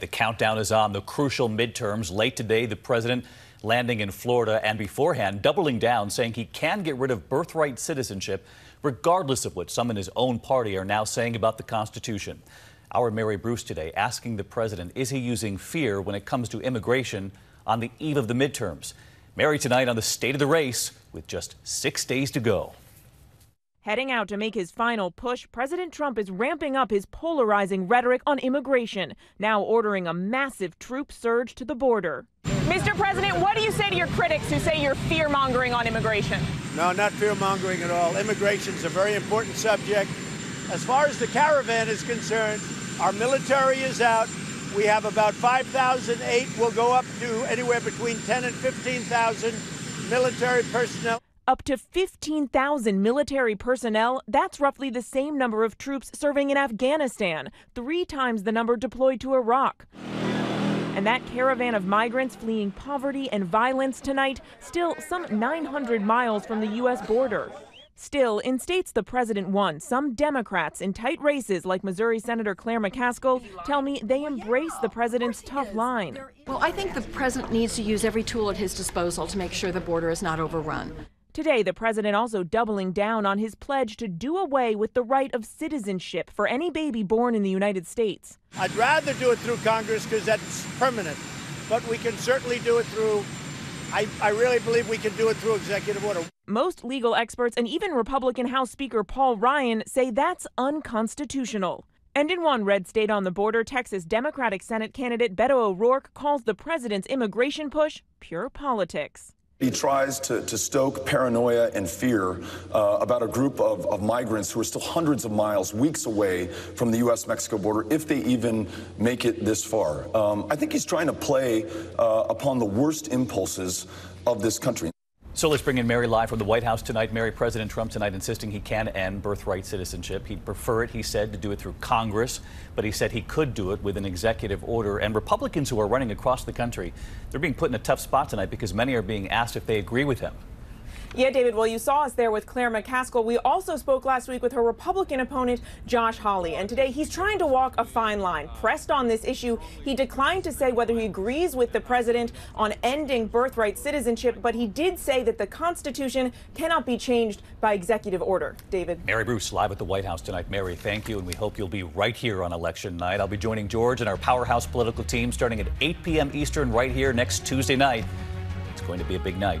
The countdown is on the crucial midterms. Late today, the president landing in Florida and beforehand doubling down, saying he can get rid of birthright citizenship, regardless of what some in his own party are now saying about the Constitution. Our Mary Bruce today asking the president, is he using fear when it comes to immigration on the eve of the midterms? Mary tonight on the state of the race with just six days to go. Heading out to make his final push, President Trump is ramping up his polarizing rhetoric on immigration, now ordering a massive troop surge to the border. Mr. President, what do you say to your critics who say you're fear mongering on immigration? No, not fear mongering at all. Immigration is a very important subject. As far as the caravan is concerned, our military is out. We have about 5,008. We'll go up to anywhere between 10 and 15,000 military personnel. Up to 15,000 military personnel, that's roughly the same number of troops serving in Afghanistan, three times the number deployed to Iraq. And that caravan of migrants fleeing poverty and violence tonight, still some 900 miles from the U.S. border. Still, in states the president won, some Democrats in tight races like Missouri Senator Claire McCaskill tell me they embrace the president's tough line. Well, I think the president needs to use every tool at his disposal to make sure the border is not overrun. Today, the president also doubling down on his pledge to do away with the right of citizenship for any baby born in the United States. I'd rather do it through Congress because that's permanent, but we can certainly do it through I, I really believe we can do it through executive order. Most legal experts and even Republican House Speaker Paul Ryan say that's unconstitutional. And in one red state on the border, Texas Democratic Senate candidate Beto O'Rourke calls the president's immigration push pure politics. He tries to, to stoke paranoia and fear uh, about a group of, of migrants who are still hundreds of miles, weeks away from the U.S. Mexico border, if they even make it this far. Um, I think he's trying to play uh, upon the worst impulses of this country. So let's bring in Mary live from the White House tonight. Mary, President Trump tonight insisting he can end birthright citizenship. He'd prefer it, he said, to do it through Congress, but he said he could do it with an executive order. And Republicans who are running across the country, they're being put in a tough spot tonight because many are being asked if they agree with him. Yeah, David, well, you saw us there with Claire McCaskill. We also spoke last week with her Republican opponent, Josh Hawley. And today he's trying to walk a fine line. Pressed on this issue, he declined to say whether he agrees with the president on ending birthright citizenship, but he did say that the Constitution cannot be changed by executive order. David. Mary Bruce, live at the White House tonight. Mary, thank you, and we hope you'll be right here on election night. I'll be joining George and our powerhouse political team starting at 8 p.m. Eastern right here next Tuesday night. It's going to be a big night.